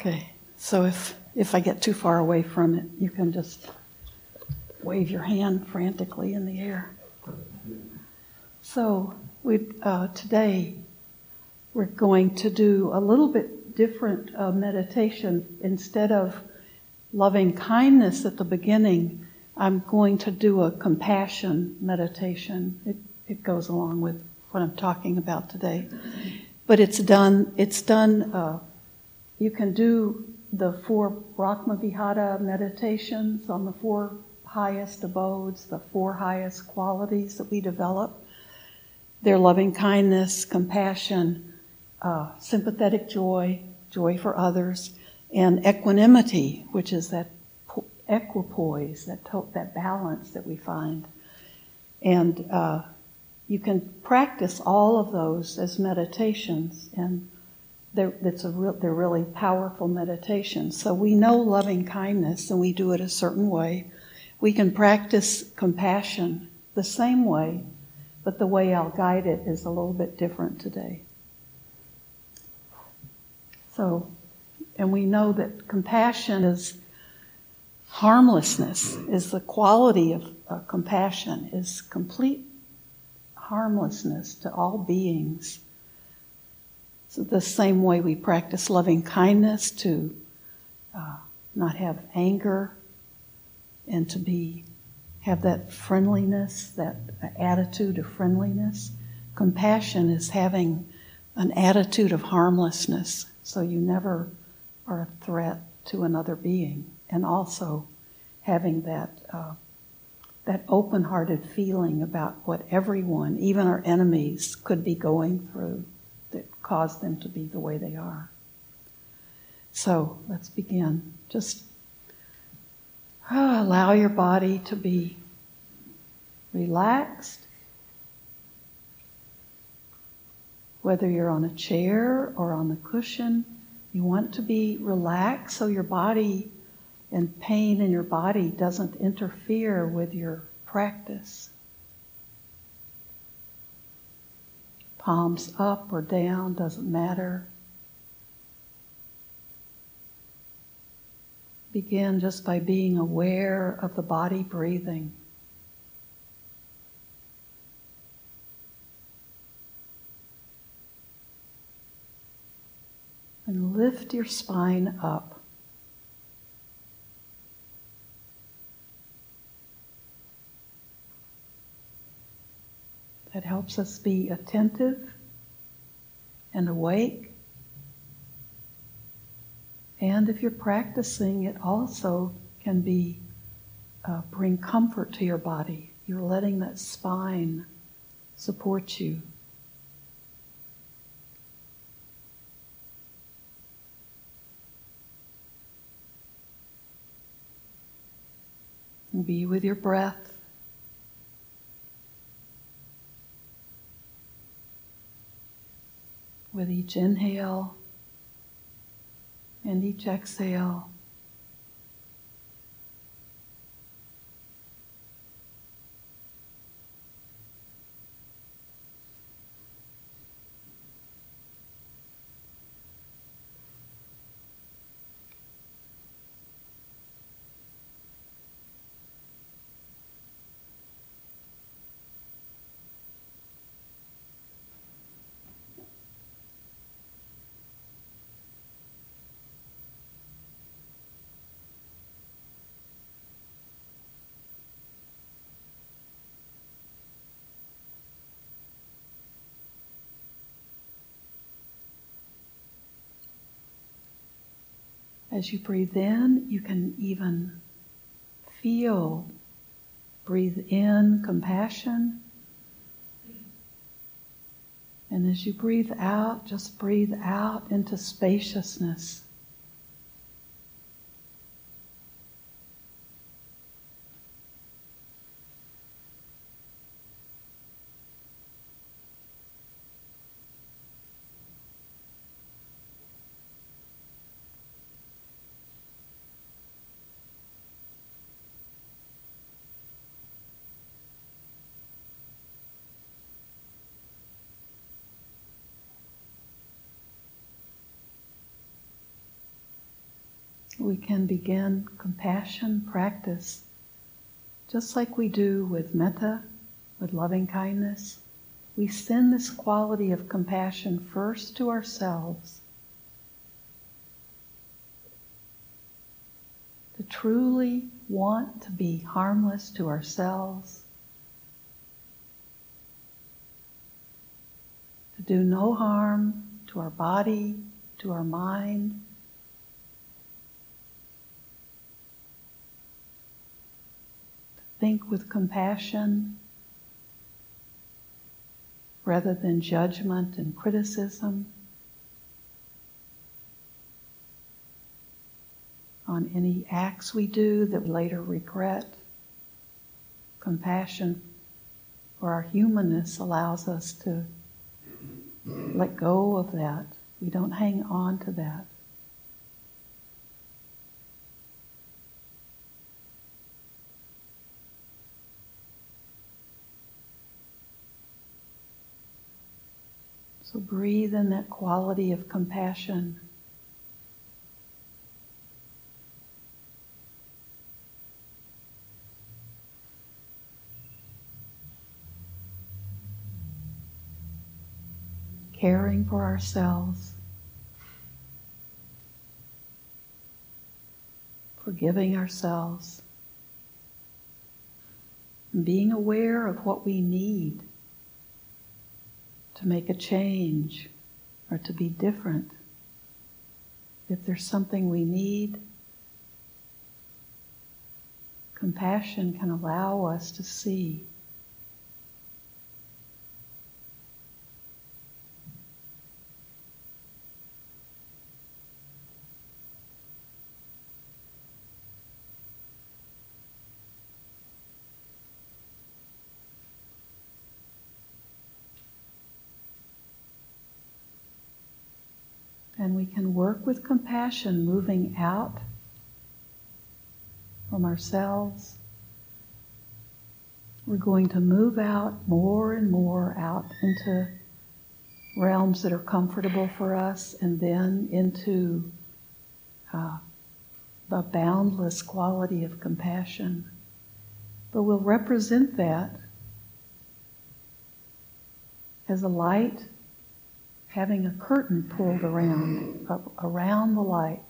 Okay, so if, if I get too far away from it, you can just wave your hand frantically in the air. So we uh, today we're going to do a little bit different uh, meditation. Instead of loving kindness at the beginning, I'm going to do a compassion meditation. It, it goes along with what I'm talking about today, but it's done. It's done. Uh, you can do the four Brahmavihara meditations on the four highest abodes, the four highest qualities that we develop. They're loving kindness, compassion, uh, sympathetic joy, joy for others, and equanimity, which is that equipoise, that, to- that balance that we find. And uh, you can practice all of those as meditations, and they're, a real, they're really powerful meditations. So we know loving kindness, and we do it a certain way. We can practice compassion the same way, but the way I'll guide it is a little bit different today. So, and we know that compassion is harmlessness, is the quality of uh, compassion, is complete harmlessness to all beings. So, the same way we practice loving kindness to uh, not have anger and to be have that friendliness, that attitude of friendliness. Compassion is having an attitude of harmlessness, so you never are a threat to another being, and also having that uh, that open-hearted feeling about what everyone, even our enemies, could be going through caused them to be the way they are. So let's begin. Just ah, allow your body to be relaxed. Whether you're on a chair or on the cushion, you want to be relaxed so your body and pain in your body doesn't interfere with your practice. Palms up or down doesn't matter. Begin just by being aware of the body breathing. And lift your spine up. That helps us be attentive and awake. And if you're practicing, it also can be uh, bring comfort to your body. You're letting that spine support you. Be with your breath. With each inhale and each exhale. As you breathe in, you can even feel, breathe in compassion. And as you breathe out, just breathe out into spaciousness. We can begin compassion practice just like we do with metta, with loving kindness. We send this quality of compassion first to ourselves to truly want to be harmless to ourselves, to do no harm to our body, to our mind. Think with compassion rather than judgment and criticism. on any acts we do that we later regret. Compassion for our humanness allows us to let go of that. We don't hang on to that. So breathe in that quality of compassion. caring for ourselves, forgiving ourselves, and being aware of what we need to make a change or to be different. If there's something we need, compassion can allow us to see And we can work with compassion, moving out from ourselves. We're going to move out more and more out into realms that are comfortable for us and then into uh, the boundless quality of compassion. But we'll represent that as a light having a curtain pulled around, around the light.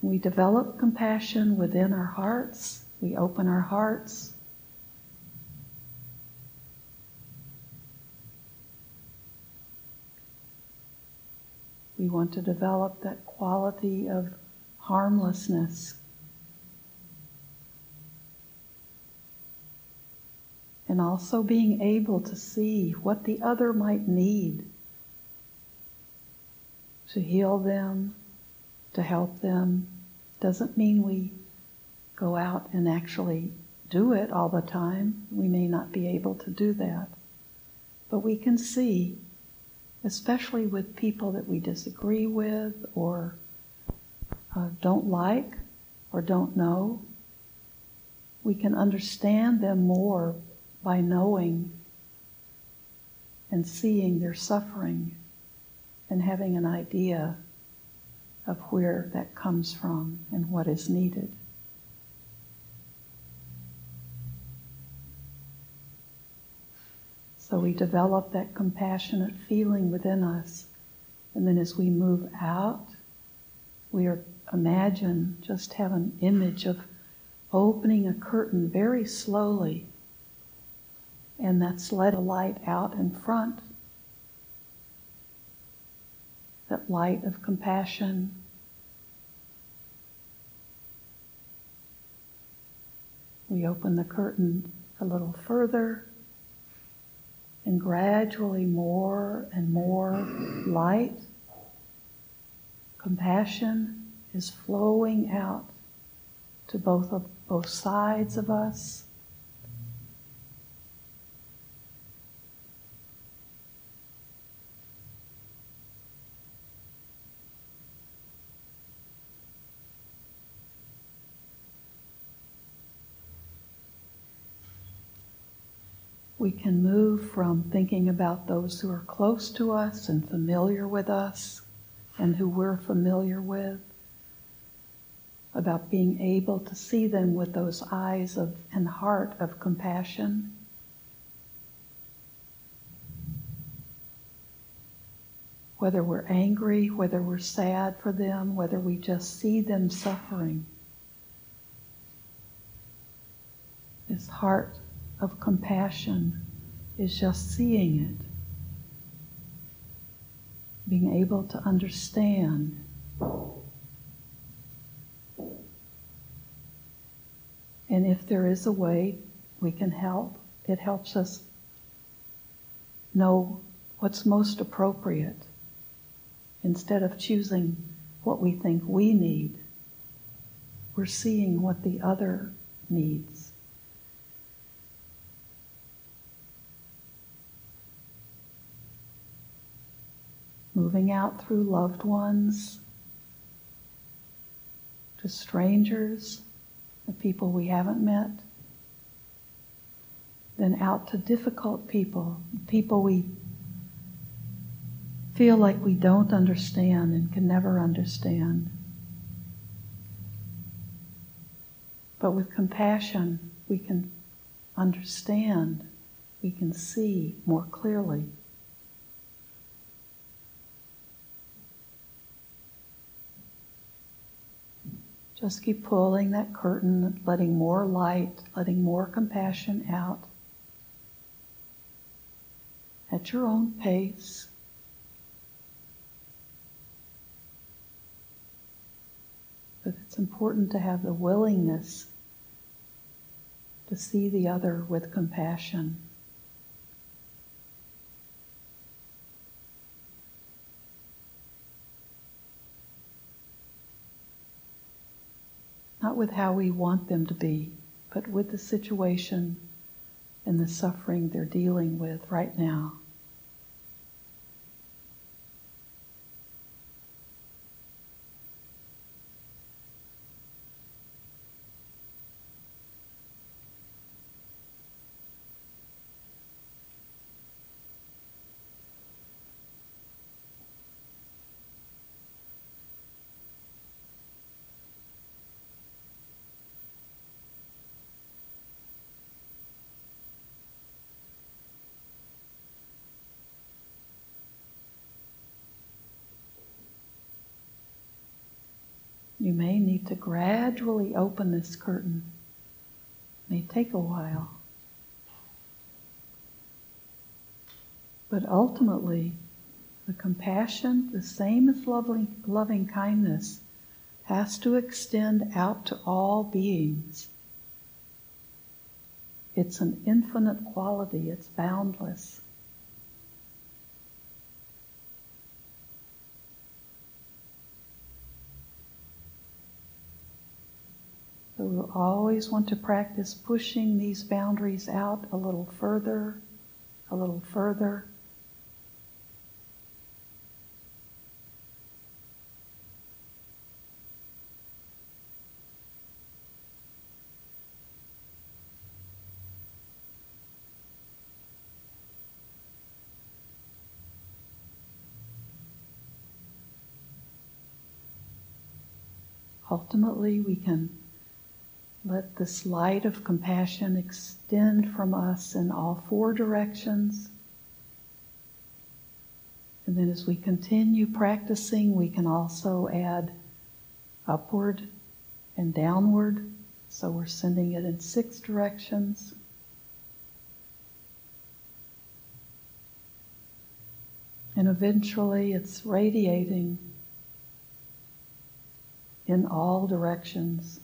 We develop compassion within our hearts. We open our hearts. We want to develop that quality of harmlessness and also being able to see what the other might need to heal them, to help them. Doesn't mean we go out and actually do it all the time. We may not be able to do that. But we can see, especially with people that we disagree with or uh, don't like or don't know, we can understand them more by knowing and seeing their suffering and having an idea of where that comes from and what is needed. So we develop that compassionate feeling within us. And then as we move out, we are imagine just have an image of opening a curtain very slowly and that's let a light out in front. That light of compassion. We open the curtain a little further, and gradually more and more light, compassion is flowing out to both of both sides of us we can move from thinking about those who are close to us and familiar with us and who we're familiar with, about being able to see them with those eyes of and heart of compassion. Whether we're angry, whether we're sad for them, whether we just see them suffering. This heart of compassion is just seeing it being able to understand. And if there is a way we can help, it helps us know what's most appropriate instead of choosing what we think we need. We're seeing what the other needs. Moving out through loved ones, to strangers, the people we haven't met, then out to difficult people, people we feel like we don't understand and can never understand. But with compassion, we can understand, we can see more clearly. Just keep pulling that curtain, letting more light, letting more compassion out at your own pace. But it's important to have the willingness to see the other with compassion. Not with how we want them to be, but with the situation and the suffering they're dealing with right now. You may need to gradually open this curtain. It may take a while. But ultimately, the compassion, the same as loving, loving kindness, has to extend out to all beings. It's an infinite quality, it's boundless. We'll always want to practice pushing these boundaries out a little further, a little further. Ultimately, we can let this light of compassion extend from us in all four directions. And then as we continue practicing, we can also add upward and downward. So we're sending it in six directions. And eventually it's radiating in all directions.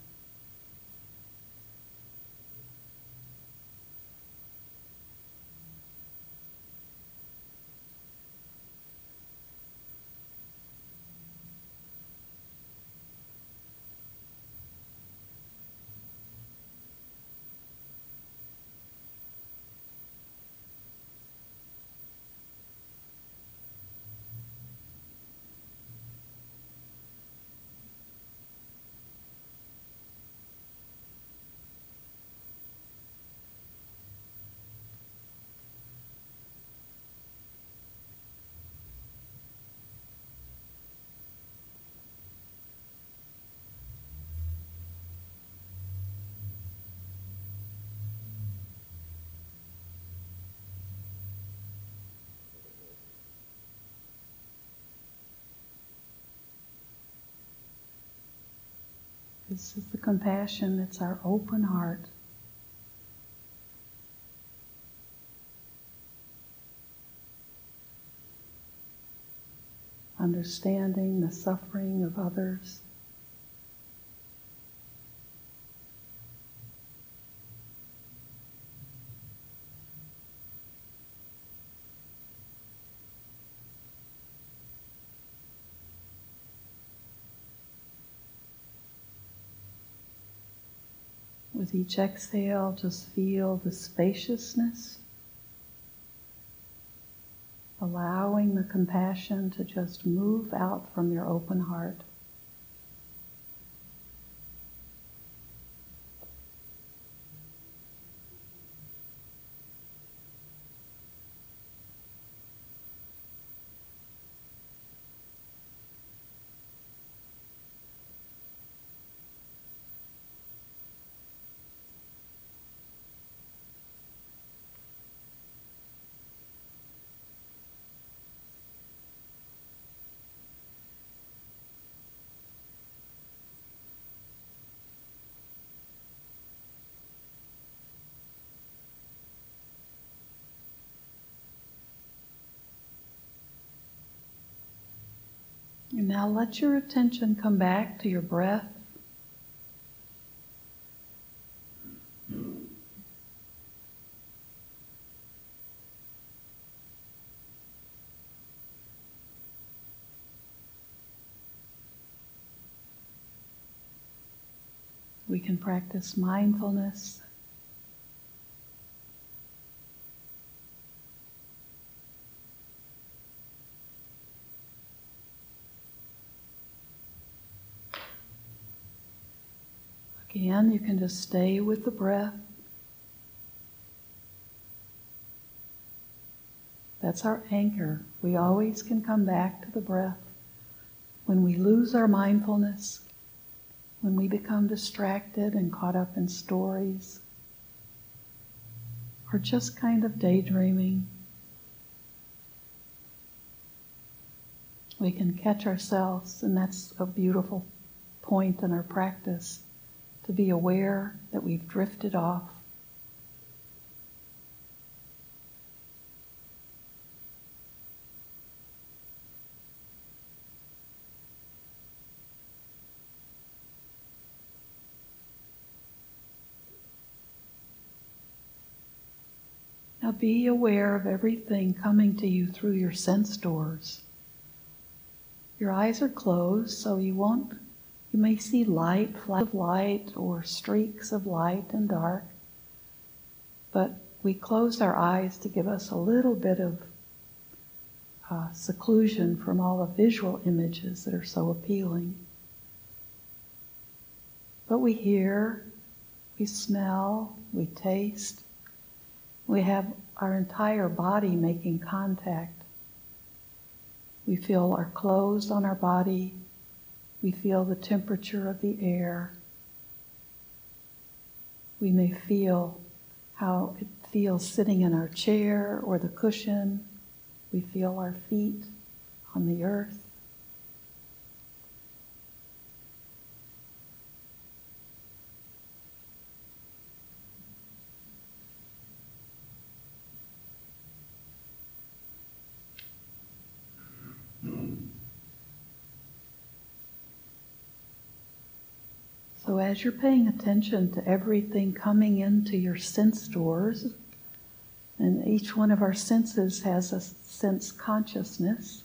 This is the compassion, it's our open heart. Understanding the suffering of others. With each exhale, just feel the spaciousness, allowing the compassion to just move out from your open heart. And now let your attention come back to your breath. We can practice mindfulness Again, you can just stay with the breath. That's our anchor. We always can come back to the breath. When we lose our mindfulness, when we become distracted and caught up in stories, or just kind of daydreaming, we can catch ourselves, and that's a beautiful point in our practice to be aware that we've drifted off. Now be aware of everything coming to you through your sense doors. Your eyes are closed, so you won't you may see light, flashes of light, or streaks of light and dark, but we close our eyes to give us a little bit of uh, seclusion from all the visual images that are so appealing. But we hear, we smell, we taste, we have our entire body making contact. We feel our clothes on our body, we feel the temperature of the air. We may feel how it feels sitting in our chair or the cushion. We feel our feet on the earth. So, as you're paying attention to everything coming into your sense doors, and each one of our senses has a sense consciousness.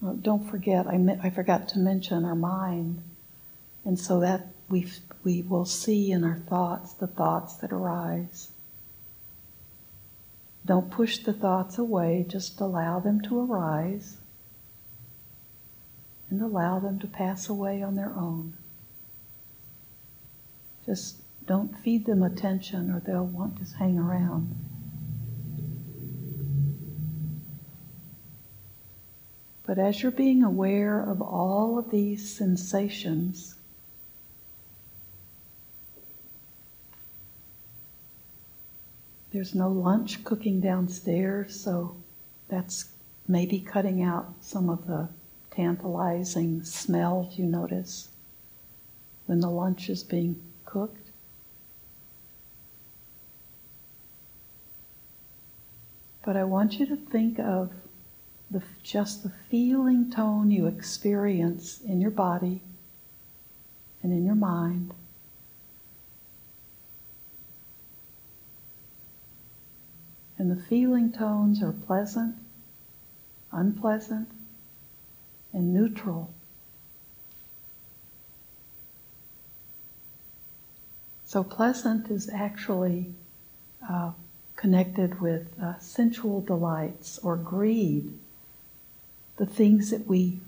Well, don't forget, I, I forgot to mention our mind. And so that we, we will see in our thoughts the thoughts that arise. Don't push the thoughts away, just allow them to arise and allow them to pass away on their own. Just don't feed them attention or they'll want to hang around. But as you're being aware of all of these sensations, there's no lunch cooking downstairs, so that's maybe cutting out some of the tantalizing smells you notice. when the lunch is being But I want you to think of the, just the feeling tone you experience in your body and in your mind. And the feeling tones are pleasant, unpleasant, and neutral. So, pleasant is actually uh, connected with uh, sensual delights or greed, the things that we,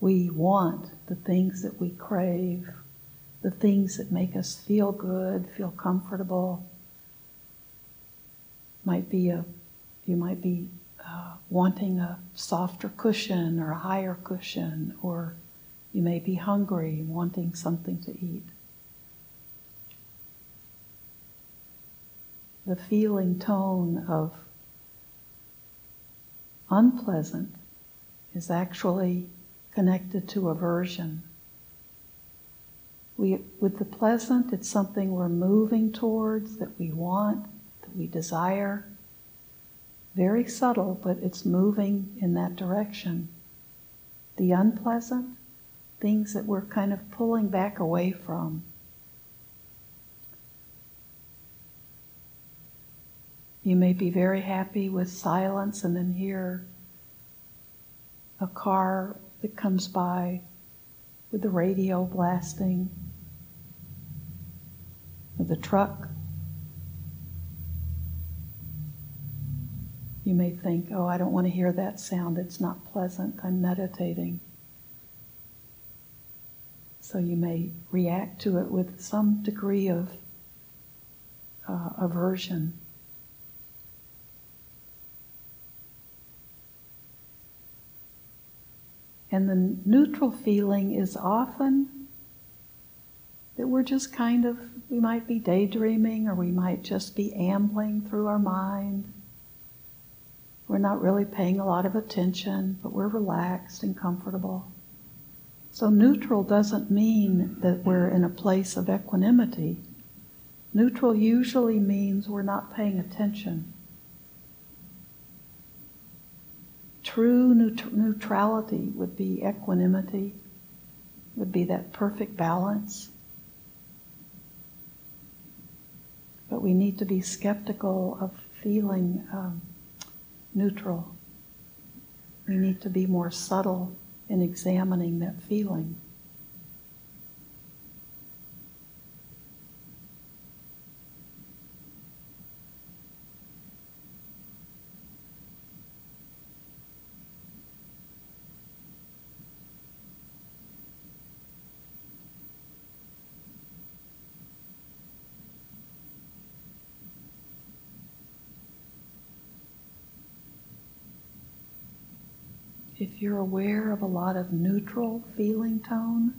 we want, the things that we crave, the things that make us feel good, feel comfortable. Might be a, you might be uh, wanting a softer cushion or a higher cushion, or you may be hungry, wanting something to eat. The feeling tone of unpleasant is actually connected to aversion. We, with the pleasant, it's something we're moving towards, that we want, that we desire very subtle, but it's moving in that direction. The unpleasant, things that we're kind of pulling back away from. You may be very happy with silence and then hear a car that comes by with the radio blasting, with a truck You may think, oh, I don't want to hear that sound. It's not pleasant. I'm meditating. So you may react to it with some degree of uh, aversion. And the neutral feeling is often that we're just kind of, we might be daydreaming or we might just be ambling through our mind. We're not really paying a lot of attention, but we're relaxed and comfortable. So, neutral doesn't mean that we're in a place of equanimity. Neutral usually means we're not paying attention. True neut- neutrality would be equanimity, would be that perfect balance. But we need to be skeptical of feeling. Um, neutral. We need to be more subtle in examining that feeling. If you're aware of a lot of neutral feeling tone,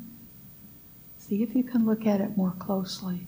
see if you can look at it more closely.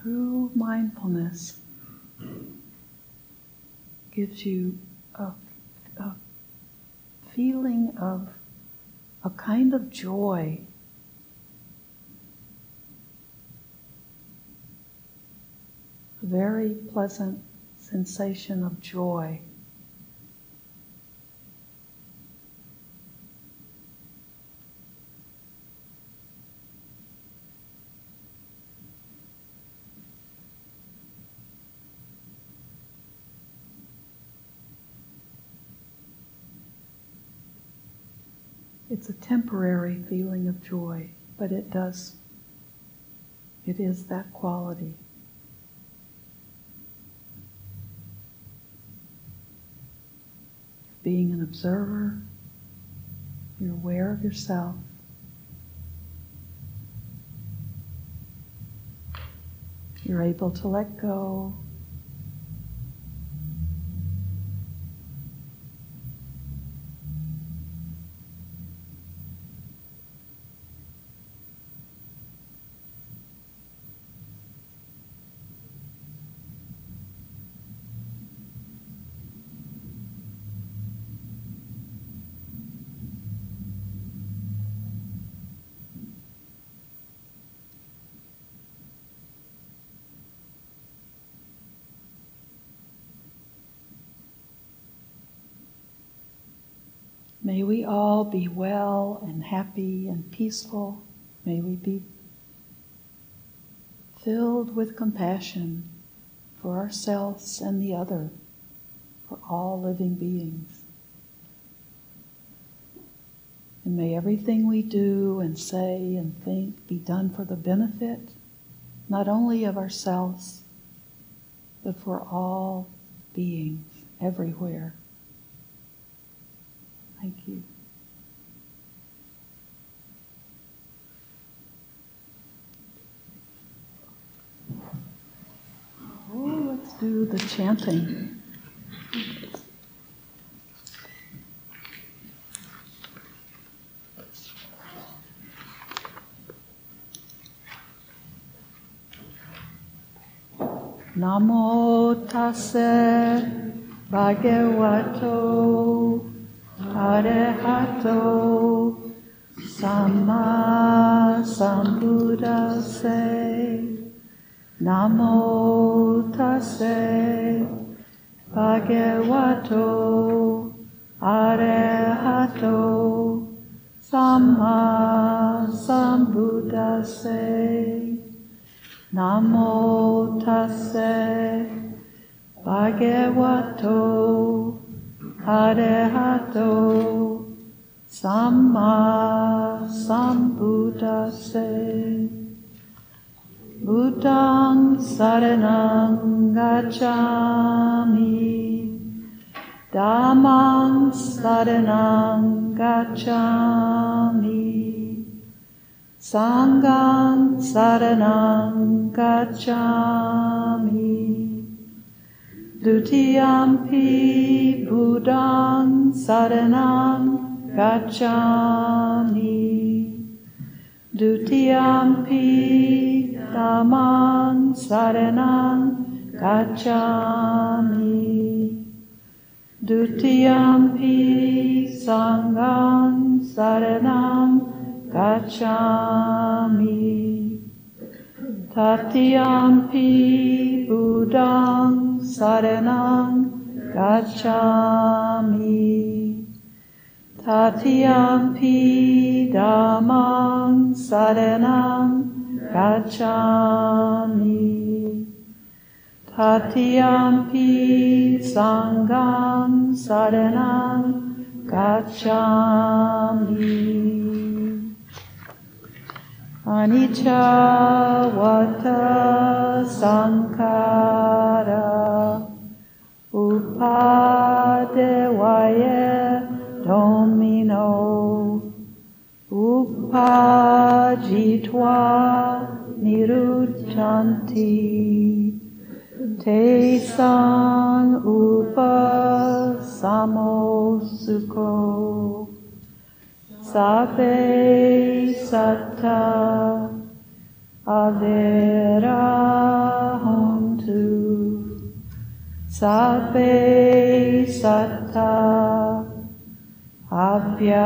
True mindfulness gives you a, a feeling of a kind of joy. A very pleasant sensation of joy. It's a temporary feeling of joy, but it does, it is that quality. Being an observer, you're aware of yourself. You're able to let go. May we all be well and happy and peaceful. May we be filled with compassion for ourselves and the other, for all living beings. And may everything we do and say and think be done for the benefit not only of ourselves, but for all beings everywhere. Thank you. Oh, let's do the chanting. Namo tase bhagavato Arahato Sama Sambuddhase Namo Tase Bhagavato Arahato Sama Sambuddhase Namo Tase Bhagavato Arahato Samma Sambuddhase. Buddhang Saranang Gacchami. Dhammang Saranang Gacchami. Sanghang Saranang Gacchami Dutiyampi Buddhang Saranang Gacchami Dutiyampi Dhammang Saranang Gacchami Dutiyampi Sanghang Saranang Gacchami Tatyampi Buddhang saranang gacchami. Tatyampi dhammang saranang gacchami. Tatyampi sanghang saranang gacchami Anicca vata sankhara upadevaya dhammino upajitva niruchanti te sang upasamosukho Sabe Sata Avera Hontu Sabe Sata Abhyapaja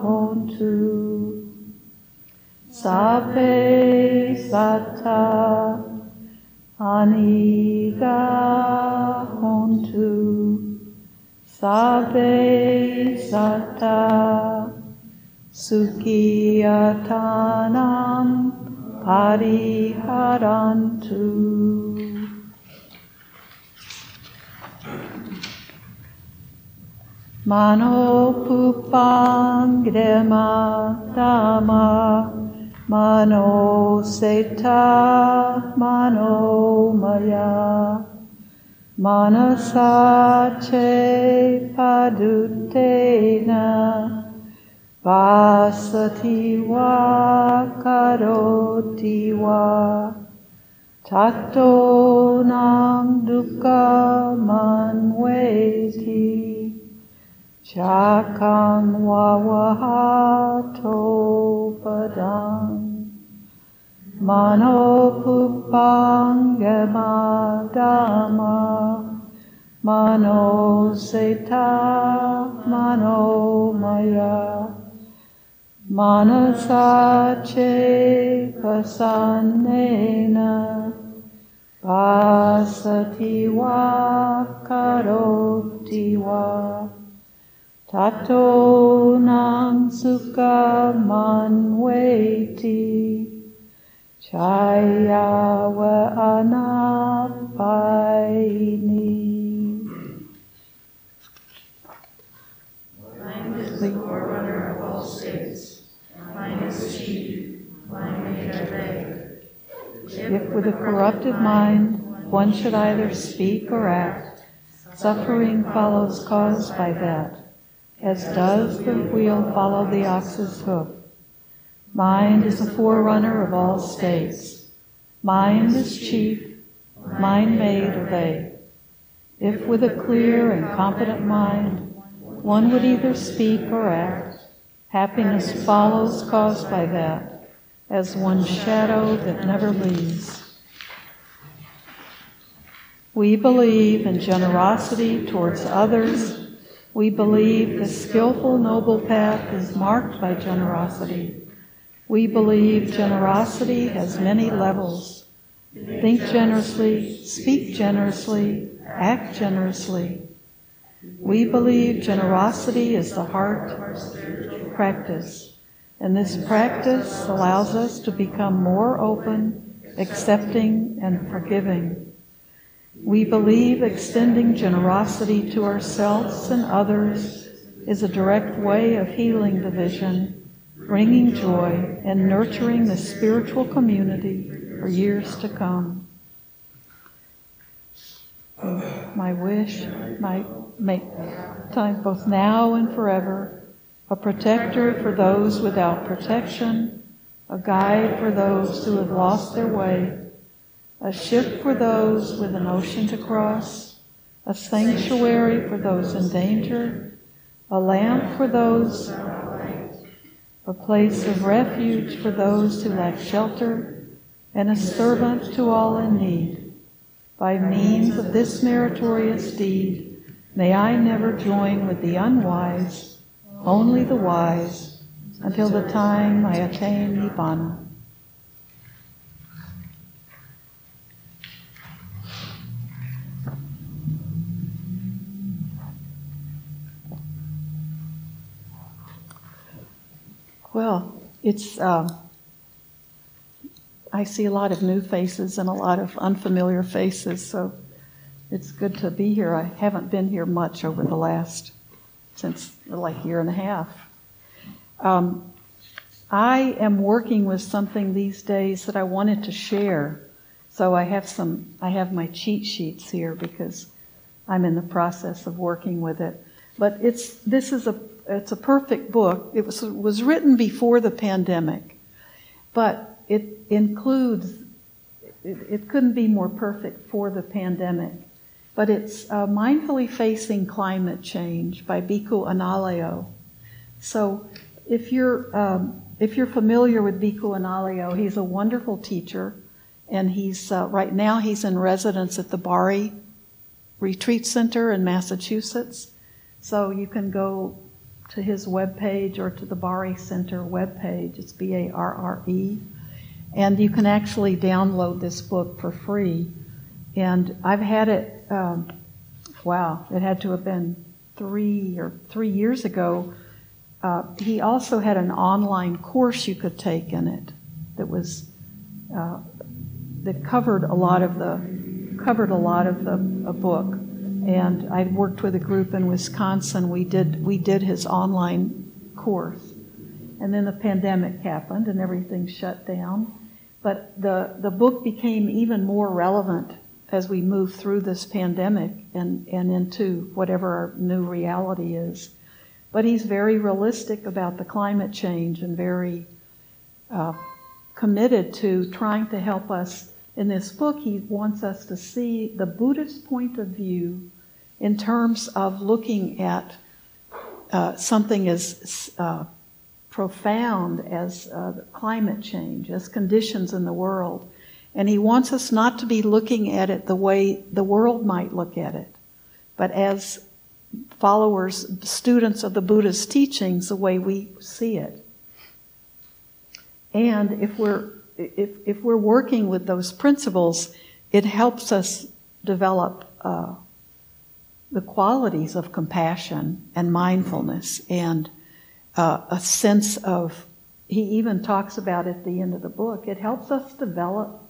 Hontu Sabe Sata Aniga Hontu Sabe Sata Sukhiyatanam Pariharantu. Mano pupang dema dama Mano seta mano maya Manasache padutena Vasati wa karoti wa Tato nam dukkha manveti Chakang wawahato padang Mano pupangamadama Mano seta mano maya Manasache pasanena Pasati wa karoti wa Tato nam sukha manveti Chaya wa anapaini Mine is the forerunner of all states. Mine is chief. Mine made are they. If with a corrupted mind one should either speak or act, suffering follows caused by that, as does the wheel follow the ox's hoof. Mind is the forerunner of all states. Mind is chief, mind made are they. If with a clear and competent mind one would either speak or act, happiness follows caused by that, as one shadow that never leaves. We believe in generosity towards others. We believe the skillful, noble path is marked by generosity. We believe generosity has many levels. Think generously, speak generously, act generously. We believe generosity is the heart practice, and this practice allows us to become more open, accepting, and forgiving. We believe extending generosity to ourselves and others is a direct way of healing division, bringing joy, and nurturing the spiritual community for years to come. My wish might make time both now and forever a protector for those without protection, a guide for those who have lost their way, a ship for those with an ocean to cross, a sanctuary for those in danger, a lamp for those, a place of refuge for those who lack shelter, and a servant to all in need. By means of this meritorious deed, may I never join with the unwise, only the wise, until the time I attain Nibbana. Well, it's, um, I see a lot of new faces and a lot of unfamiliar faces, so it's good to be here. I haven't been here much over the last, since like year and a half. Um, I am working with something these days that I wanted to share. So I have some, I have my cheat sheets here because I'm in the process of working with it. But it's, this is a, it's a perfect book. It was, was written before the pandemic, but it includes, it, it couldn't be more perfect for the pandemic. But it's uh, Mindfully Facing Climate Change by Bhikkhu Analayo. So if you're, um, if you're familiar with Bhikkhu Analayo, he's a wonderful teacher, and he's, uh, right now he's in residence at the Barre Retreat Center in Massachusetts. So you can go to his webpage or to the Barre Center webpage. It's B A R R E. And you can actually download this book for free. And I've had it, um, wow, it had to have been three or three years ago. Uh, he also had an online course you could take in it that was uh, that covered a lot of the covered a lot of the book. And I worked with a group in Wisconsin. We did we did his online course, and then the pandemic happened and everything shut down. But the the book became even more relevant as we move through this pandemic and, and into whatever our new reality is. But he's very realistic about the climate change and very uh, committed to trying to help us. In this book, he wants us to see the Buddhist point of view in terms of looking at uh, something as uh, profound as uh, climate change, as conditions in the world. And he wants us not to be looking at it the way the world might look at it, but as followers, students of the Buddha's teachings, the way we see it. And if we're if, if we're working with those principles, it helps us develop uh, the qualities of compassion and mindfulness and uh, a sense of. He even talks about at the end of the book. It helps us develop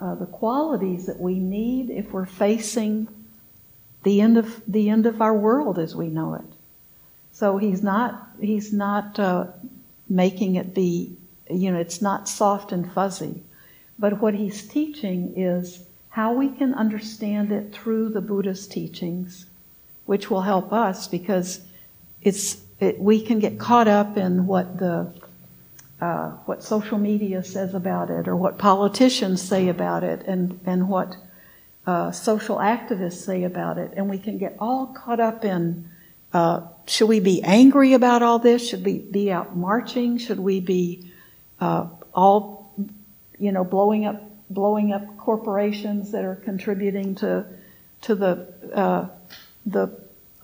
uh, the qualities that we need if we're facing the end of the end of our world as we know it. So he's not he's not uh, making it be you know it's not soft and fuzzy, but what he's teaching is how we can understand it through the Buddha's teachings, which will help us because it's it, we can get caught up in what the uh, what social media says about it or what politicians say about it and, and what uh, social activists say about it. And we can get all caught up in uh, should we be angry about all this? Should we be out marching? Should we be uh, all, you know, blowing up blowing up corporations that are contributing to to the uh, the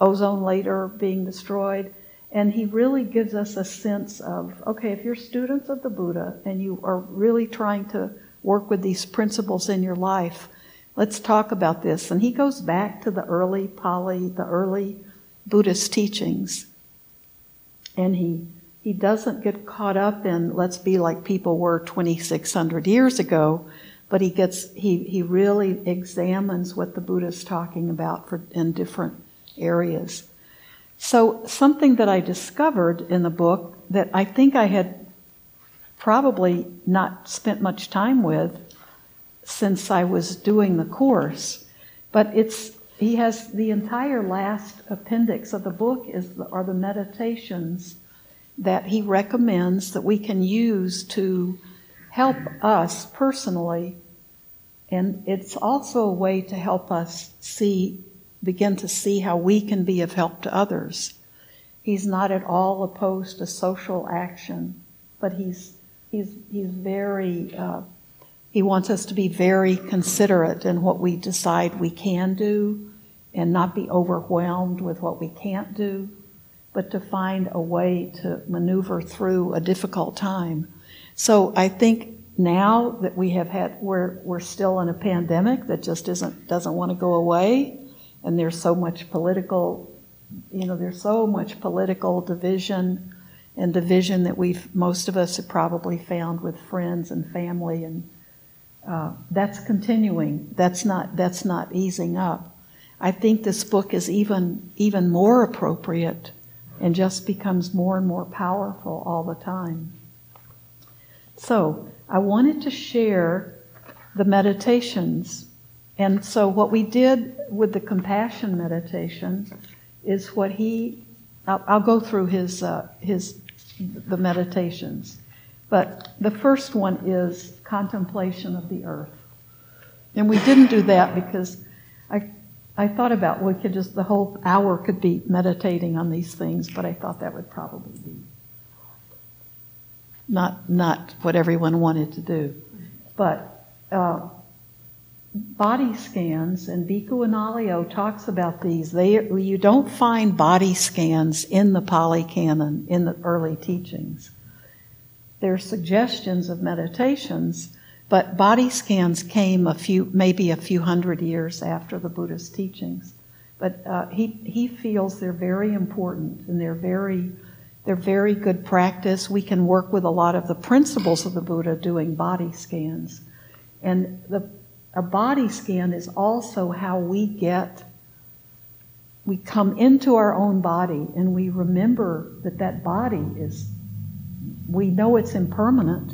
ozone layer being destroyed? And he really gives us a sense of okay, if you're students of the Buddha and you are really trying to work with these principles in your life, let's talk about this. And he goes back to the early Pali, the early Buddhist teachings. And he, he doesn't get caught up in let's be like people were 2,600 years ago, but he gets, he, he really examines what the Buddha is talking about for, in different areas. So, something that I discovered in the book that I think I had probably not spent much time with since I was doing the course, but it's he has the entire last appendix of the book is the, are the meditations that he recommends that we can use to help us personally and it's also a way to help us see begin to see how we can be of help to others. He's not at all opposed to social action, but he's he's he's very uh, he wants us to be very considerate in what we decide we can do, and not be overwhelmed with what we can't do, but to find a way to maneuver through a difficult time. So I think now that we have had we're we're still in a pandemic that just isn't doesn't want to go away and there's so much political, you know, there's so much political division and division that we've most of us have probably found with friends and family, and uh, that's continuing. That's not that's not easing up. I think this book is even even more appropriate and just becomes more and more powerful all the time. So I wanted to share the meditations and so, what we did with the compassion meditation is what he. I'll, I'll go through his uh, his the meditations, but the first one is contemplation of the earth, and we didn't do that because I I thought about we could just the whole hour could be meditating on these things, but I thought that would probably be not not what everyone wanted to do, but. Uh, body scans, and Bhikkhu Analayo talks about these. They, you don't find body scans in the Pali Canon, in the early teachings. There are suggestions of meditations, but body scans came a few, maybe a few hundred years after the Buddha's teachings. But uh, he, he feels they're very important and they're very, they're very good practice. We can work with a lot of the principles of the Buddha doing body scans. And the a body scan is also how we get we come into our own body and we remember that that body is, we know it's impermanent.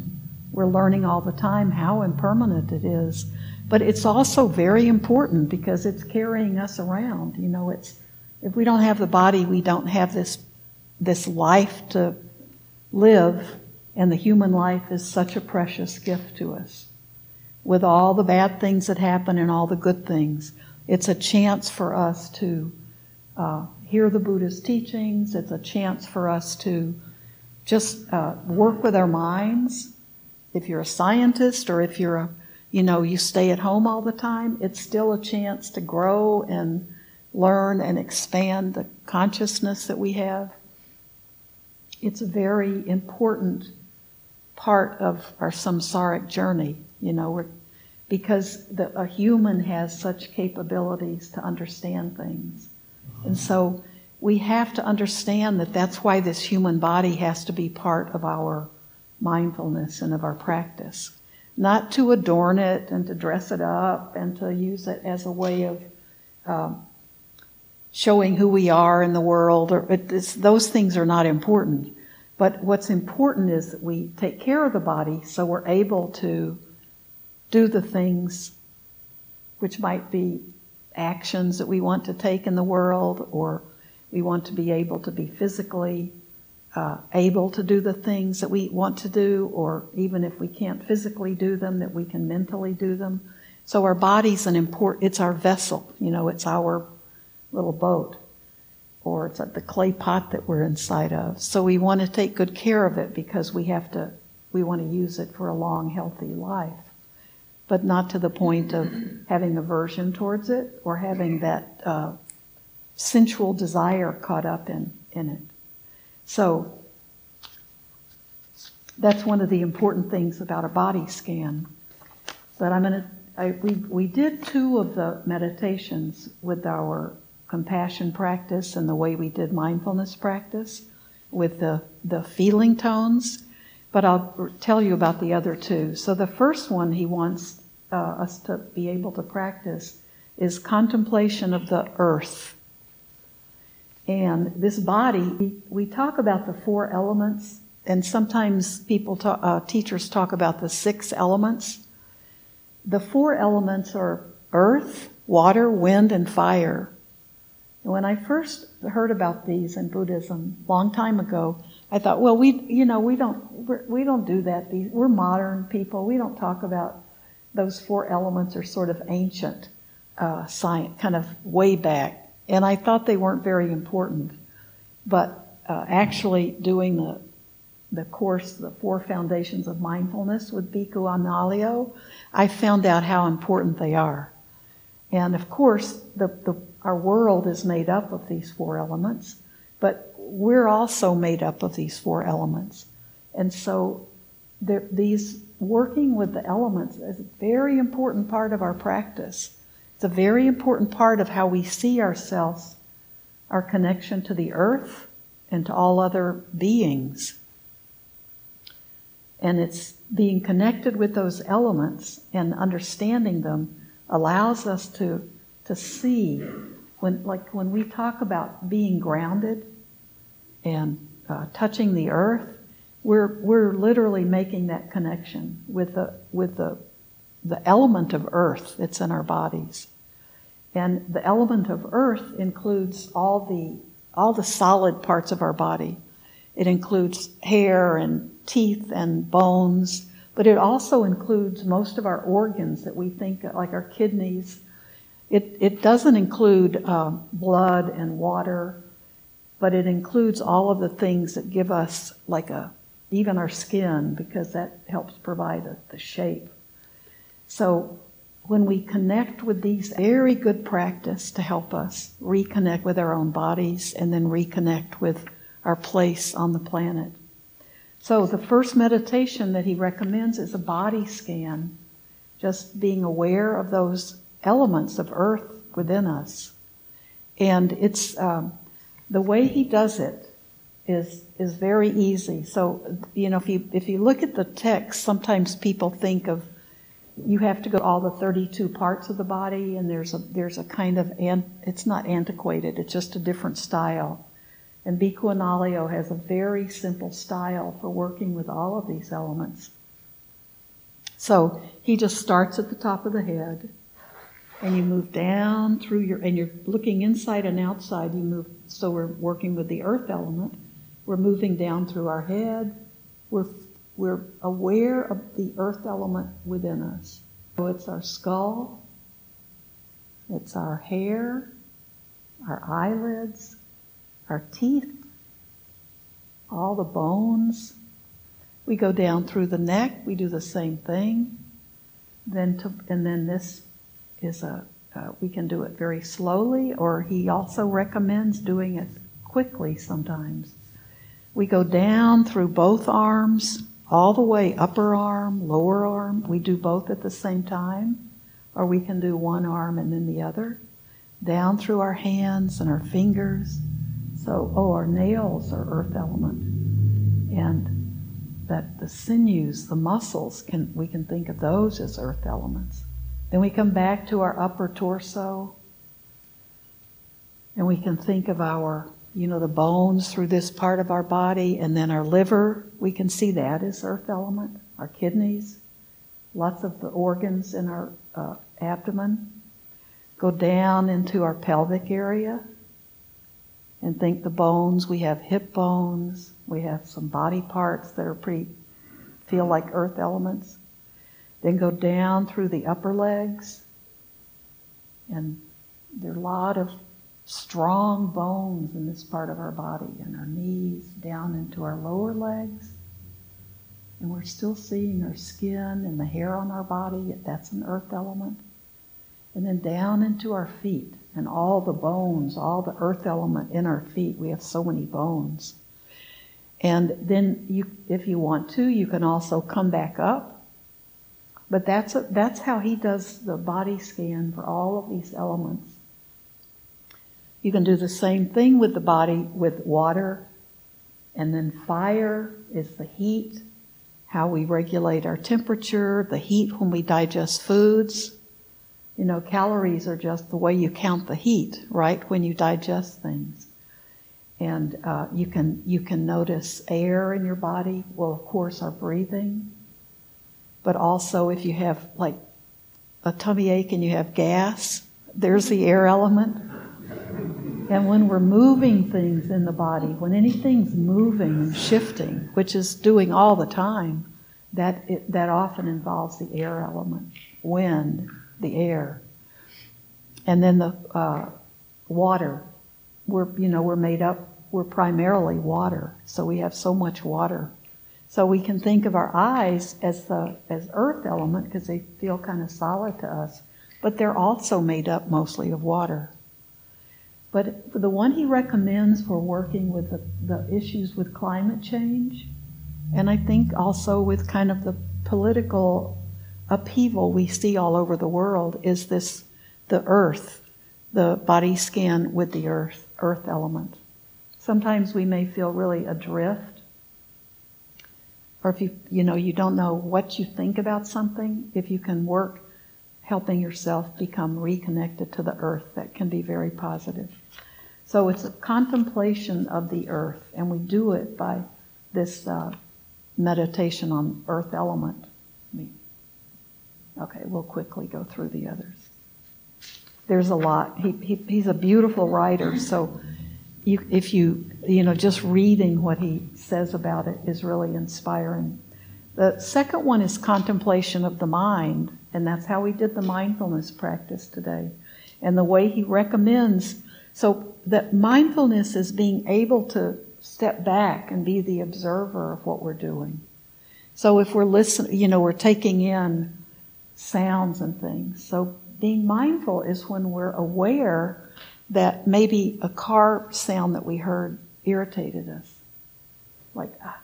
We're learning all the time how impermanent it is. But it's also very important because it's carrying us around. You know, it's, if we don't have the body, we don't have this, this life to live. And the human life is such a precious gift to us. With all the bad things that happen and all the good things, it's a chance for us to uh, hear the Buddha's teachings. It's a chance for us to just uh, work with our minds. If you're a scientist or if you're a, you know, you stay at home all the time, it's still a chance to grow and learn and expand the consciousness that we have. It's a very important part of our samsaric journey, you know, because the, a human has such capabilities to understand things. And so we have to understand that that's why this human body has to be part of our mindfulness and of our practice. Not to adorn it and to dress it up and to use it as a way of um, showing who we are in the world. Or those things are not important. But what's important is that we take care of the body so we're able to do the things which might be actions that we want to take in the world, or we want to be able to be physically uh, able to do the things that we want to do, or even if we can't physically do them, that we can mentally do them. So our body's an important, it's our vessel, you know, it's our little boat, or it's the clay pot that we're inside of. So we want to take good care of it because we have to, we want to use it for a long, healthy life but not to the point of having aversion towards it or having that uh, sensual desire caught up in, in it. So that's one of the important things about a body scan. But I'm going to, we, we did two of the meditations with our compassion practice and the way we did mindfulness practice with the, the feeling tones but I'll tell you about the other two. So the first one he wants uh, us to be able to practice is contemplation of the earth. And this body, we talk about the four elements, and sometimes people, talk, uh, teachers talk about the six elements. The four elements are earth, water, wind, and fire. When I first heard about these in Buddhism, long time ago, I thought, well, we, you know, we don't, we're, we do not do that. We're modern people. We don't talk about those four elements are sort of ancient uh, science, kind of way back. And I thought they weren't very important. But uh, actually doing the, the course, the four foundations of mindfulness with Bhikkhu Analayo, I found out how important they are. And of course, the, the, our world is made up of these four elements, but we're also made up of these four elements. And so there, these working with the elements is a very important part of our practice. It's a very important part of how we see ourselves, our connection to the earth and to all other beings. And it's being connected with those elements and understanding them allows us to, to see when, like when we talk about being grounded and uh, touching the earth, we're, we're literally making that connection with the, with the, the element of earth that's in our bodies. And the element of earth includes all the, all the solid parts of our body. It includes hair and teeth and bones, but it also includes most of our organs that we think, like our kidneys. It, it doesn't include uh, blood and water, but it includes all of the things that give us like a even our skin, because that helps provide a, the shape. So when we connect with these, very good practice to help us reconnect with our own bodies and then reconnect with our place on the planet. So the first meditation that he recommends is a body scan, just being aware of those elements of earth within us. And it's um, the way he does it is is very easy. So you know, if you if you look at the text, sometimes people think of you have to go all the 32 parts of the body, and there's a there's a kind of and it's not antiquated. It's just a different style. And Bhikkhu Analayo has a very simple style for working with all of these elements. So he just starts at the top of the head, and you move down through your, and you're looking inside and outside. You move, so we're working with the earth element. We're moving down through our head. We're we're aware of the earth element within us. So it's our skull, it's our hair, our eyelids, our teeth, all the bones. We go down through the neck, we do the same thing. Then to, and then this is a, uh, we can do it very slowly, or he also recommends doing it quickly sometimes. We go down through both arms, all the way upper arm, lower arm. We do both at the same time, or we can do one arm and then the other. Down through our hands and our fingers. So, oh, our nails are earth element. And that the sinews, the muscles, can we can think of those as earth elements. Then we come back to our upper torso, and we can think of our you know, the bones through this part of our body, and then our liver, we can see that as earth element, our kidneys, lots of the organs in our uh, abdomen. Go down into our pelvic area and think the bones. We have hip bones, we have some body parts that are pretty, feel like earth elements. Then go down through the upper legs, and there are a lot of strong bones in this part of our body and our knees down into our lower legs. And we're still seeing our skin and the hair on our body, that's an earth element. And then down into our feet and all the bones, all the earth element in our feet. We have so many bones. And then you, if you want to, you can also come back up. But that's, a, that's how he does the body scan for all of these elements. You can do the same thing with the body with water. And then fire is the heat, how we regulate our temperature, the heat when we digest foods. You know, calories are just the way you count the heat, right, when you digest things. And uh, you can you can notice air in your body. Well, of course, our breathing, but also if you have like a tummy ache and you have gas, there's the air element. And when we're moving things in the body, when anything's moving and shifting, which is doing all the time, that, it, that often involves the air element, wind, the air. And then the uh, water. We're, you know, we're made up, we're primarily water, so we have so much water. So we can think of our eyes as the as earth element because they feel kind of solid to us, but they're also made up mostly of water. But the one he recommends for working with the, the issues with climate change, and I think also with kind of the political upheaval we see all over the world, is this the earth, the body scan with the earth, earth element. Sometimes we may feel really adrift, or if you you know you don't know what you think about something, if you can work helping yourself become reconnected to the earth. That can be very positive. So it's a contemplation of the earth, and we do it by this uh, meditation on earth element. Okay, we'll quickly go through the others. There's a lot. He, he, he's a beautiful writer, so you, if you, you know, just reading what he says about it is really inspiring. The second one is contemplation of the mind. And that's how we did the mindfulness practice today. And the way he recommends, so that mindfulness is being able to step back and be the observer of what we're doing. So if we're listening, you know, we're taking in sounds and things. So being mindful is when we're aware that maybe a car sound that we heard irritated us. Like, ah,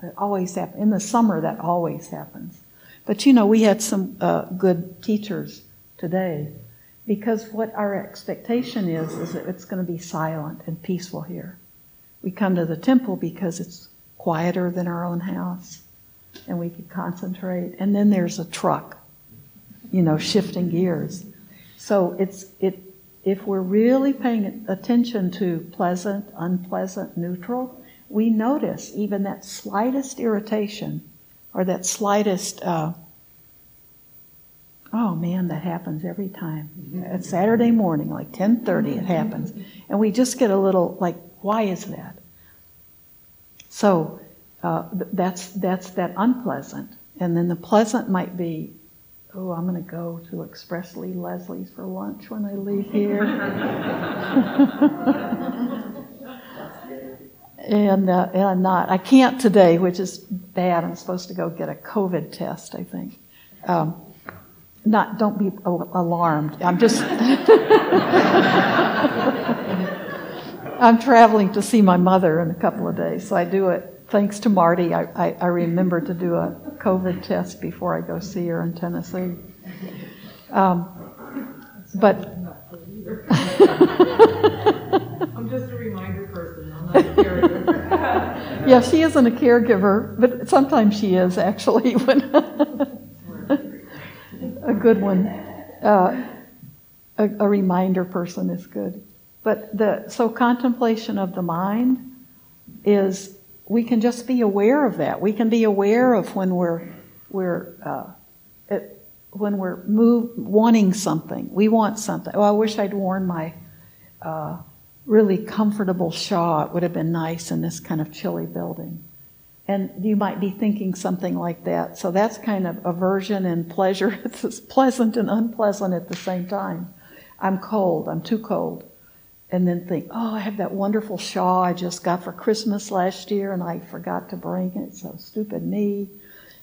that always happens. In the summer, that always happens. But you know, we had some uh, good teachers today because what our expectation is is that it's going to be silent and peaceful here. We come to the temple because it's quieter than our own house and we can concentrate. And then there's a truck you know, shifting gears. So it's it if we're really paying attention to pleasant, unpleasant, neutral, we notice even that slightest irritation or that slightest uh, oh man that happens every time. It's saturday morning like 10.30 it happens. And we just get a little like why is that? So uh, that's that's that unpleasant. And then the pleasant might be oh, I'm going to go to Expressly Leslie's for lunch when I leave here. and, uh, and I'm not. I can't today, which is bad. I'm supposed to go get a COVID test, I think. Um, not, don't be alarmed. I'm just. I'm traveling to see my mother in a couple of days, so I do it thanks to Marty, I, I, I remember to do a COVID test before I go see her in Tennessee. Um, but I'm just a reminder person. I'm not a. yeah, she isn't a caregiver, but sometimes she is actually. When a good one, uh, a, a reminder person is good. But the so contemplation of the mind is we can just be aware of that. We can be aware of when we're we're uh, it, when we're move, wanting something. We want something. Oh, I wish I'd worn my uh, really comfortable shawl. It would have been nice in this kind of chilly building. And you might be thinking something like that. So that's kind of aversion and pleasure. It's pleasant and unpleasant at the same time. I'm cold. I'm too cold and then think, oh, I have that wonderful shawl I just got for Christmas last year and I forgot to bring it. So stupid me.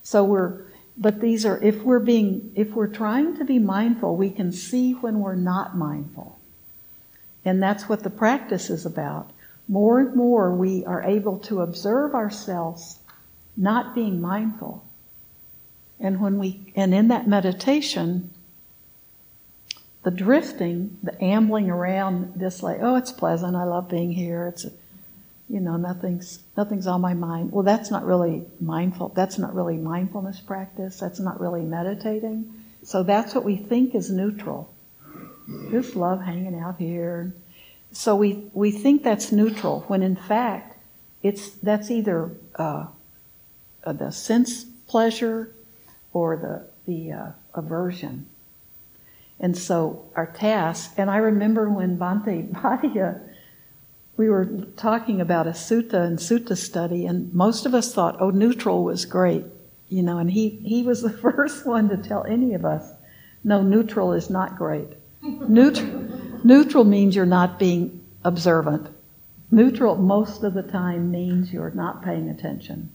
So we're, but these are, if we're being, if we're trying to be mindful, we can see when we're not mindful. And that's what the practice is about. More and more we are able to observe ourselves not being mindful. And when we, and in that meditation, the drifting, the ambling around this like, oh, it's pleasant. I love being here. It's, you know, nothing's nothing's on my mind. Well, that's not really mindful. That's not really mindfulness practice. That's not really meditating. So that's what we think is neutral. Just love hanging out here. So we we think that's neutral when in fact it's that's either uh, uh the sense pleasure or the the uh, aversion. And so our task, and I remember when Bhante Bhatia, we were talking about a sutta and sutta study, and most of us thought, oh, neutral was great, you know, and he, he was the first one to tell any of us, no, neutral is not great. Neutral, neutral means you're not being observant. Neutral most of the time means you're not paying attention.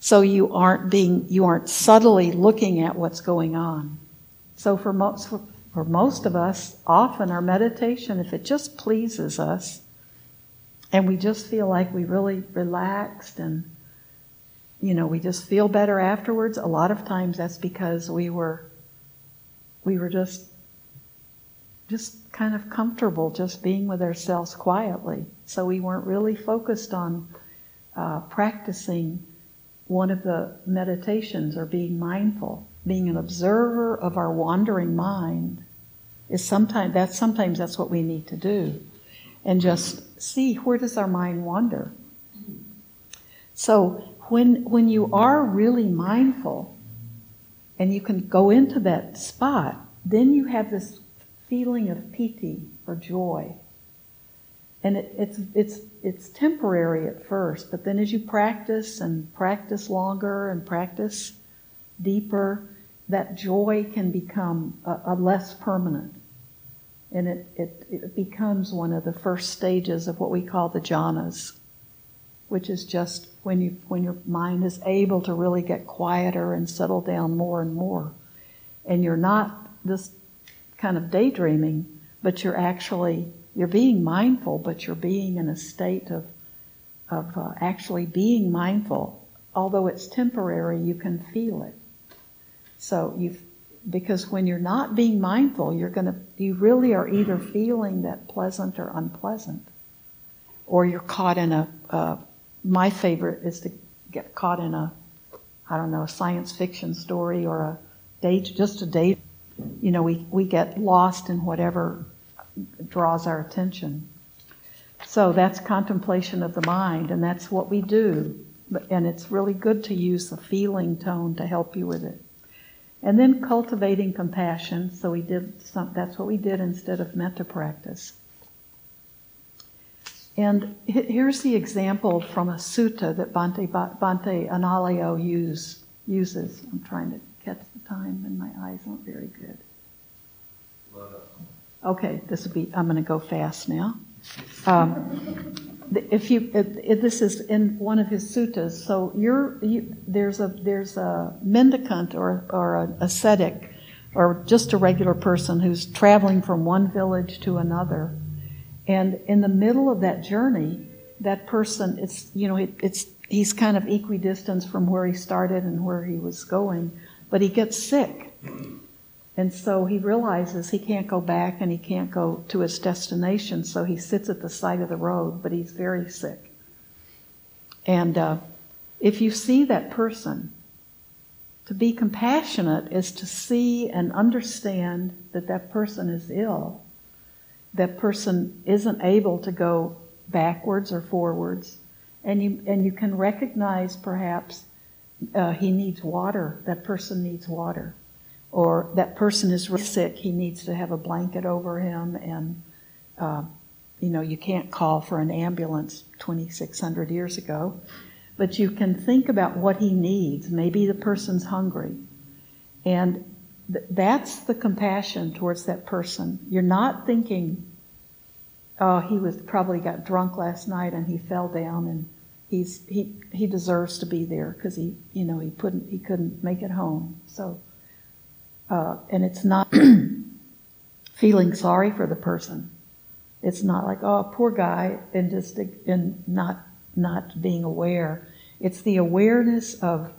So you aren't being, you aren't subtly looking at what's going on. So for most, for most of us, often our meditation, if it just pleases us, and we just feel like we really relaxed and you know we just feel better afterwards a lot of times that's because we were we were just just kind of comfortable just being with ourselves quietly. So we weren't really focused on uh, practicing one of the meditations or being mindful. Being an observer of our wandering mind is sometimes that's sometimes that's what we need to do. And just see where does our mind wander. So when when you are really mindful and you can go into that spot then you have this feeling of piti or joy and it, it's it's it's temporary at first but then as you practice and practice longer and practice deeper that joy can become a, a less permanent. And it, it, it becomes one of the first stages of what we call the jhanas, which is just when, you, when your mind is able to really get quieter and settle down more and more. And you're not this kind of daydreaming, but you're actually, you're being mindful, but you're being in a state of, of uh, actually being mindful. Although it's temporary, you can feel it. So you because when you're not being mindful, you're going to, you really are either feeling that pleasant or unpleasant. Or you're caught in a, uh, my favorite is to get caught in a, I don't know, a science fiction story or a day, just a day. You know, we, we get lost in whatever draws our attention. So that's contemplation of the mind, and that's what we do. And it's really good to use the feeling tone to help you with it. And then cultivating compassion. So we did some, that's what we did instead of metta practice. And here's the example from a sutta that Bhante Analayo use, uses. I'm trying to catch the time, and my eyes aren't very good. Okay, this will be. I'm going to go fast now. Um, if you, if, if this is in one of his suttas, so you're, you, there's a there's a mendicant or or an ascetic, or just a regular person who's traveling from one village to another, and in the middle of that journey, that person, it's you know, it, it's he's kind of equidistant from where he started and where he was going, but he gets sick. And so he realizes he can't go back and he can't go to his destination, so he sits at the side of the road, but he's very sick. And uh, if you see that person, to be compassionate is to see and understand that that person is ill. That person isn't able to go backwards or forwards. And you, and you can recognize perhaps uh, he needs water, that person needs water. Or that person is really sick, he needs to have a blanket over him, and uh, you know, you can't call for an ambulance 2,600 years ago, but you can think about what he needs. Maybe the person's hungry, and th- that's the compassion towards that person. You're not thinking, oh, he was probably got drunk last night and he fell down and he's he he deserves to be there because he you know he couldn't he couldn't make it home so uh, and it's not feeling sorry for the person. It's not like, oh, poor guy, and just and not not being aware. It's the awareness of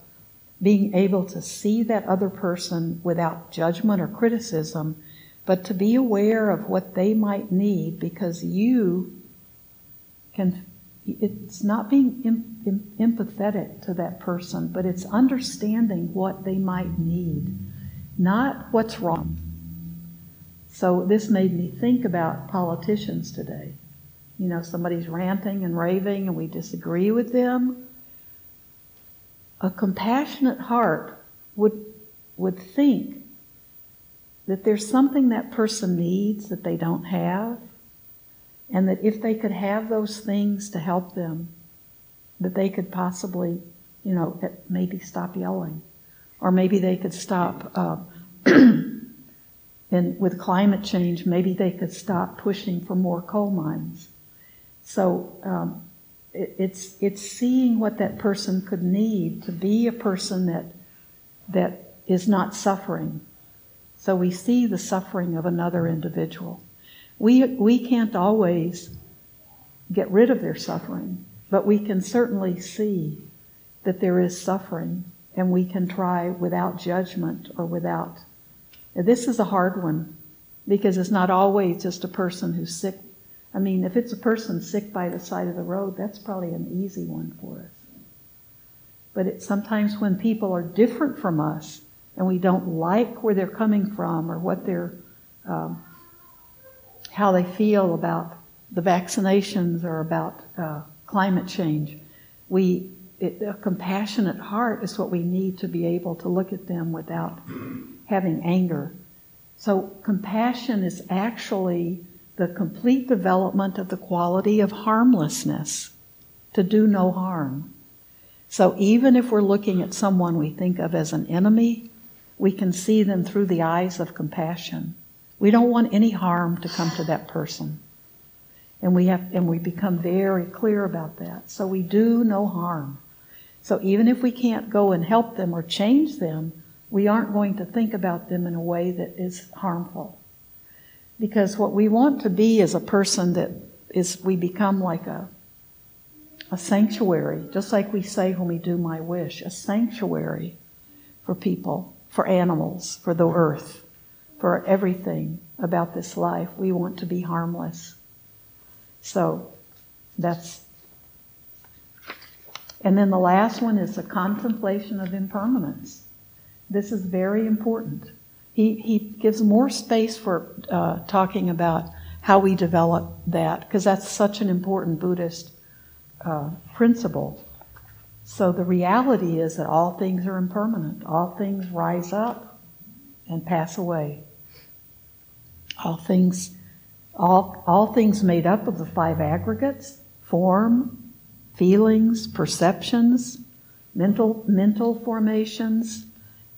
being able to see that other person without judgment or criticism, but to be aware of what they might need because you can. It's not being em, em, empathetic to that person, but it's understanding what they might need not what's wrong. So this made me think about politicians today. You know, somebody's ranting and raving and we disagree with them. A compassionate heart would, would think that there's something that person needs that they don't have, and that if they could have those things to help them, that they could possibly, you know, maybe stop yelling or maybe they could stop, uh, and with climate change, maybe they could stop pushing for more coal mines. So um, it, it's it's seeing what that person could need to be a person that that is not suffering. So we see the suffering of another individual. We we can't always get rid of their suffering, but we can certainly see that there is suffering and we can try without judgment or without. This is a hard one because it's not always just a person who's sick. I mean, if it's a person sick by the side of the road, that's probably an easy one for us. But it's sometimes when people are different from us and we don't like where they're coming from or what they're, um, how they feel about the vaccinations or about uh, climate change, we it, a compassionate heart is what we need to be able to look at them without having anger. So compassion is actually the complete development of the quality of harmlessness, to do no harm. So even if we're looking at someone we think of as an enemy, we can see them through the eyes of compassion. We don't want any harm to come to that person. And we have, and we become very clear about that. So we do no harm. So even if we can't go and help them or change them, we aren't going to think about them in a way that is harmful. Because what we want to be is a person that is, we become like a, a sanctuary, just like we say when we do my wish, a sanctuary for people, for animals, for the earth, for everything about this life. We want to be harmless. So that's and then the last one is the contemplation of impermanence. This is very important. He, he gives more space for uh, talking about how we develop that, because that's such an important Buddhist uh, principle. So the reality is that all things are impermanent, all things rise up and pass away. All things, all, all things made up of the five aggregates form, feelings, perceptions, mental, mental formations,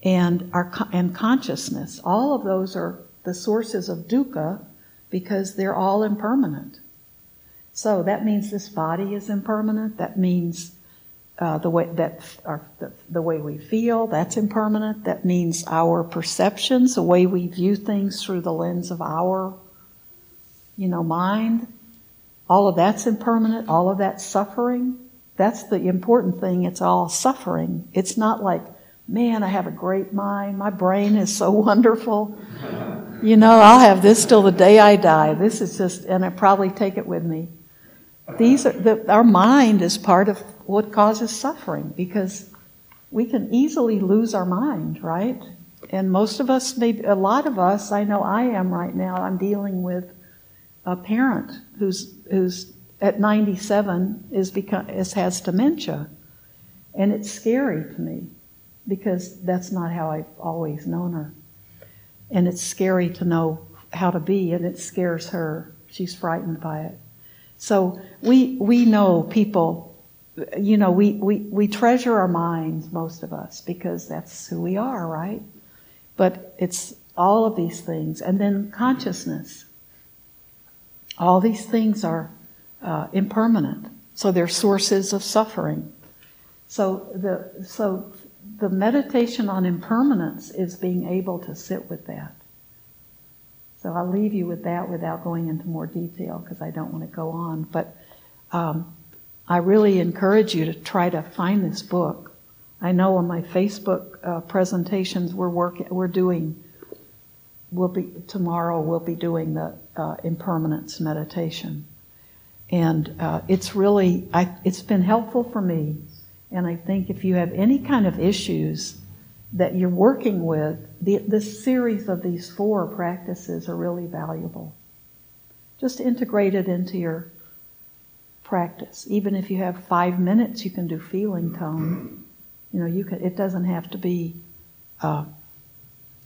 and, our, and consciousness. All of those are the sources of dukkha because they're all impermanent. So that means this body is impermanent. That means uh, the way that our, the, the way we feel that's impermanent. That means our perceptions, the way we view things through the lens of our, you know, mind. All of that's impermanent. All of that suffering. That's the important thing. It's all suffering. It's not like, man, I have a great mind. My brain is so wonderful. You know, I'll have this till the day I die. This is just, and I probably take it with me. These are the, our mind is part of what causes suffering because we can easily lose our mind, right? And most of us, maybe a lot of us, I know I am right now. I'm dealing with a parent who's who's at 97 is become is, has dementia, and it's scary to me because that's not how I've always known her, and it's scary to know how to be, and it scares her. She's frightened by it. So we, we know people, you know, we, we, we treasure our minds, most of us, because that's who we are, right? But it's all of these things. And then consciousness. All these things are uh, impermanent. So they're sources of suffering. So the, so the meditation on impermanence is being able to sit with that. So I'll leave you with that without going into more detail because I don't want to go on. But um, I really encourage you to try to find this book. I know on my Facebook uh, presentations we're working, we're doing. We'll be tomorrow. We'll be doing the uh, impermanence meditation, and uh, it's really I, it's been helpful for me. And I think if you have any kind of issues that you're working with, the, this series of these four practices are really valuable. Just integrate it into your practice. Even if you have five minutes, you can do feeling tone. You know, you can. It doesn't have to be. Uh,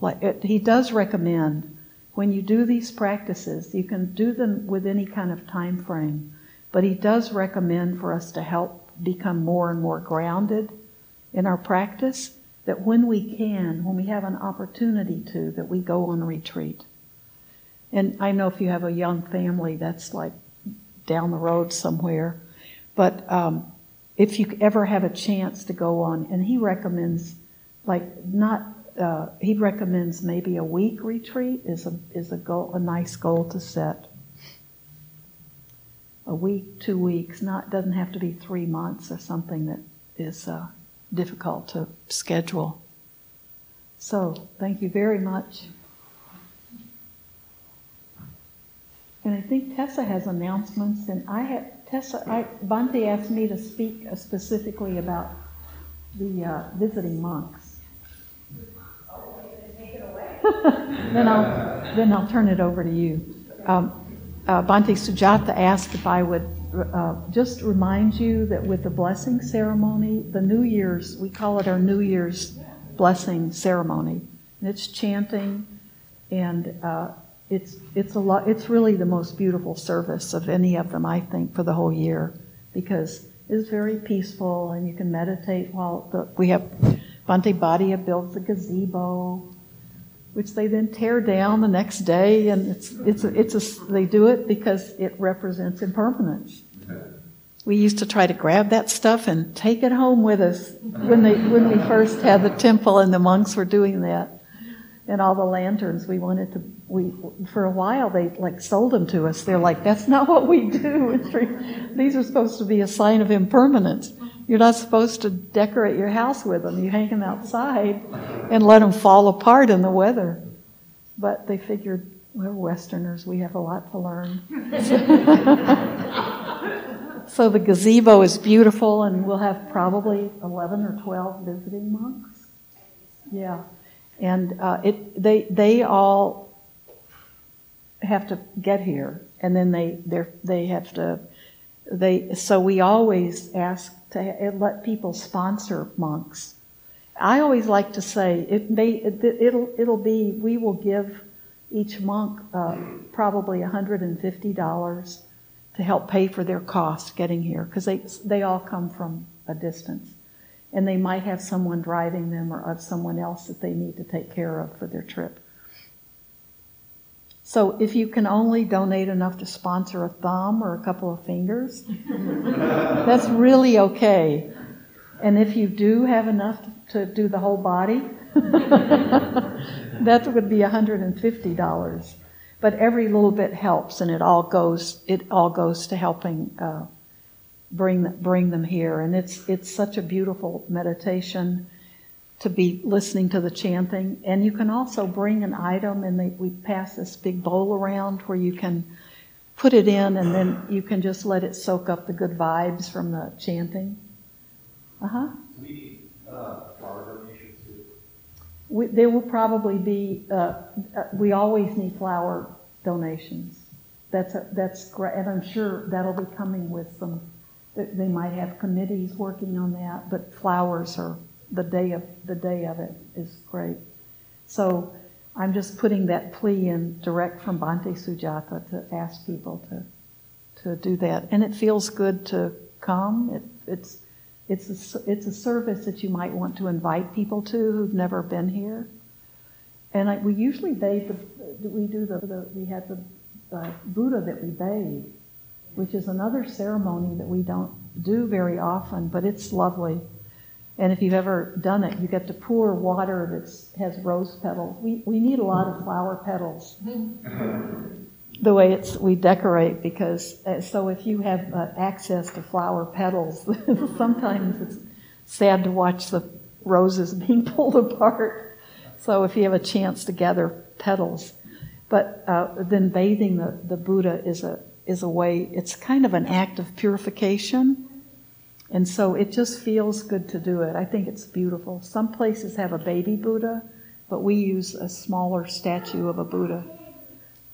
like it, he does recommend when you do these practices, you can do them with any kind of time frame, but he does recommend for us to help become more and more grounded in our practice that when we can, when we have an opportunity to, that we go on retreat. And I know if you have a young family, that's like down the road somewhere. But um, if you ever have a chance to go on, and he recommends, like not, uh, he recommends maybe a week retreat is a is a goal, a nice goal to set. A week, two weeks, not doesn't have to be three months or something that is. Uh, difficult to schedule. So, thank you very much. And I think Tessa has announcements, and I have Tessa. I, Bhante asked me to speak specifically about the uh, visiting monks. then I'll then I'll turn it over to you. Um, uh, Bhante Sujata asked if I would uh, just remind you that with the blessing ceremony, the New Year's, we call it our New Year's blessing ceremony. And it's chanting, and uh, it's it's a lot. It's really the most beautiful service of any of them, I think, for the whole year, because it's very peaceful, and you can meditate while the, we have Bhante Badia builds a gazebo which they then tear down the next day, and it's it's a, it's a, they do it because it represents impermanence. We used to try to grab that stuff and take it home with us when they when we first had the temple and the monks were doing that, and all the lanterns. We wanted to we for a while they like sold them to us. They're like that's not what we do. These are supposed to be a sign of impermanence. You're not supposed to decorate your house with them. You hang them outside and let them fall apart in the weather. But they figured we're Westerners, we have a lot to learn. so the gazebo is beautiful, and we'll have probably 11 or 12 visiting monks. Yeah, and uh, it they they all have to get here, and then they they they have to they so we always ask to let people sponsor monks. I always like to say it may it, it'll it'll be we will give each monk uh, probably $150 to help pay for their costs getting here because they they all come from a distance and they might have someone driving them or of someone else that they need to take care of for their trip. So if you can only donate enough to sponsor a thumb or a couple of fingers, that's really okay. And if you do have enough to do the whole body, that would be $150. But every little bit helps, and it all goes it all goes to helping uh, bring bring them here. And it's it's such a beautiful meditation to be listening to the chanting. And you can also bring an item, and they, we pass this big bowl around where you can put it in, and then you can just let it soak up the good vibes from the chanting. Uh-huh. We uh, flower donations too. We, there will probably be. Uh, uh, we always need flower donations. That's a, that's great, and I'm sure that'll be coming with some. They might have committees working on that, but flowers are the day of the day of it is great. So I'm just putting that plea in direct from Bhante Sujata to ask people to to do that, and it feels good to come. It, it's it's a, it's a service that you might want to invite people to who've never been here. And I, we usually bathe the, we do the, the we have the Buddha that we bathe, which is another ceremony that we don't do very often, but it's lovely. And if you've ever done it, you get to pour water that has rose petals. We, we need a lot of flower petals. the way it's we decorate because uh, so if you have uh, access to flower petals, sometimes it's sad to watch the roses being pulled apart. So if you have a chance to gather petals, but uh, then bathing the, the Buddha is a is a way. It's kind of an act of purification and so it just feels good to do it. I think it's beautiful. Some places have a baby Buddha, but we use a smaller statue of a Buddha.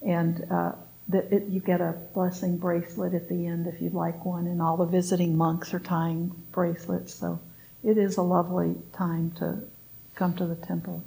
And uh, that it, you get a blessing bracelet at the end if you'd like one, and all the visiting monks are tying bracelets. So it is a lovely time to come to the temple.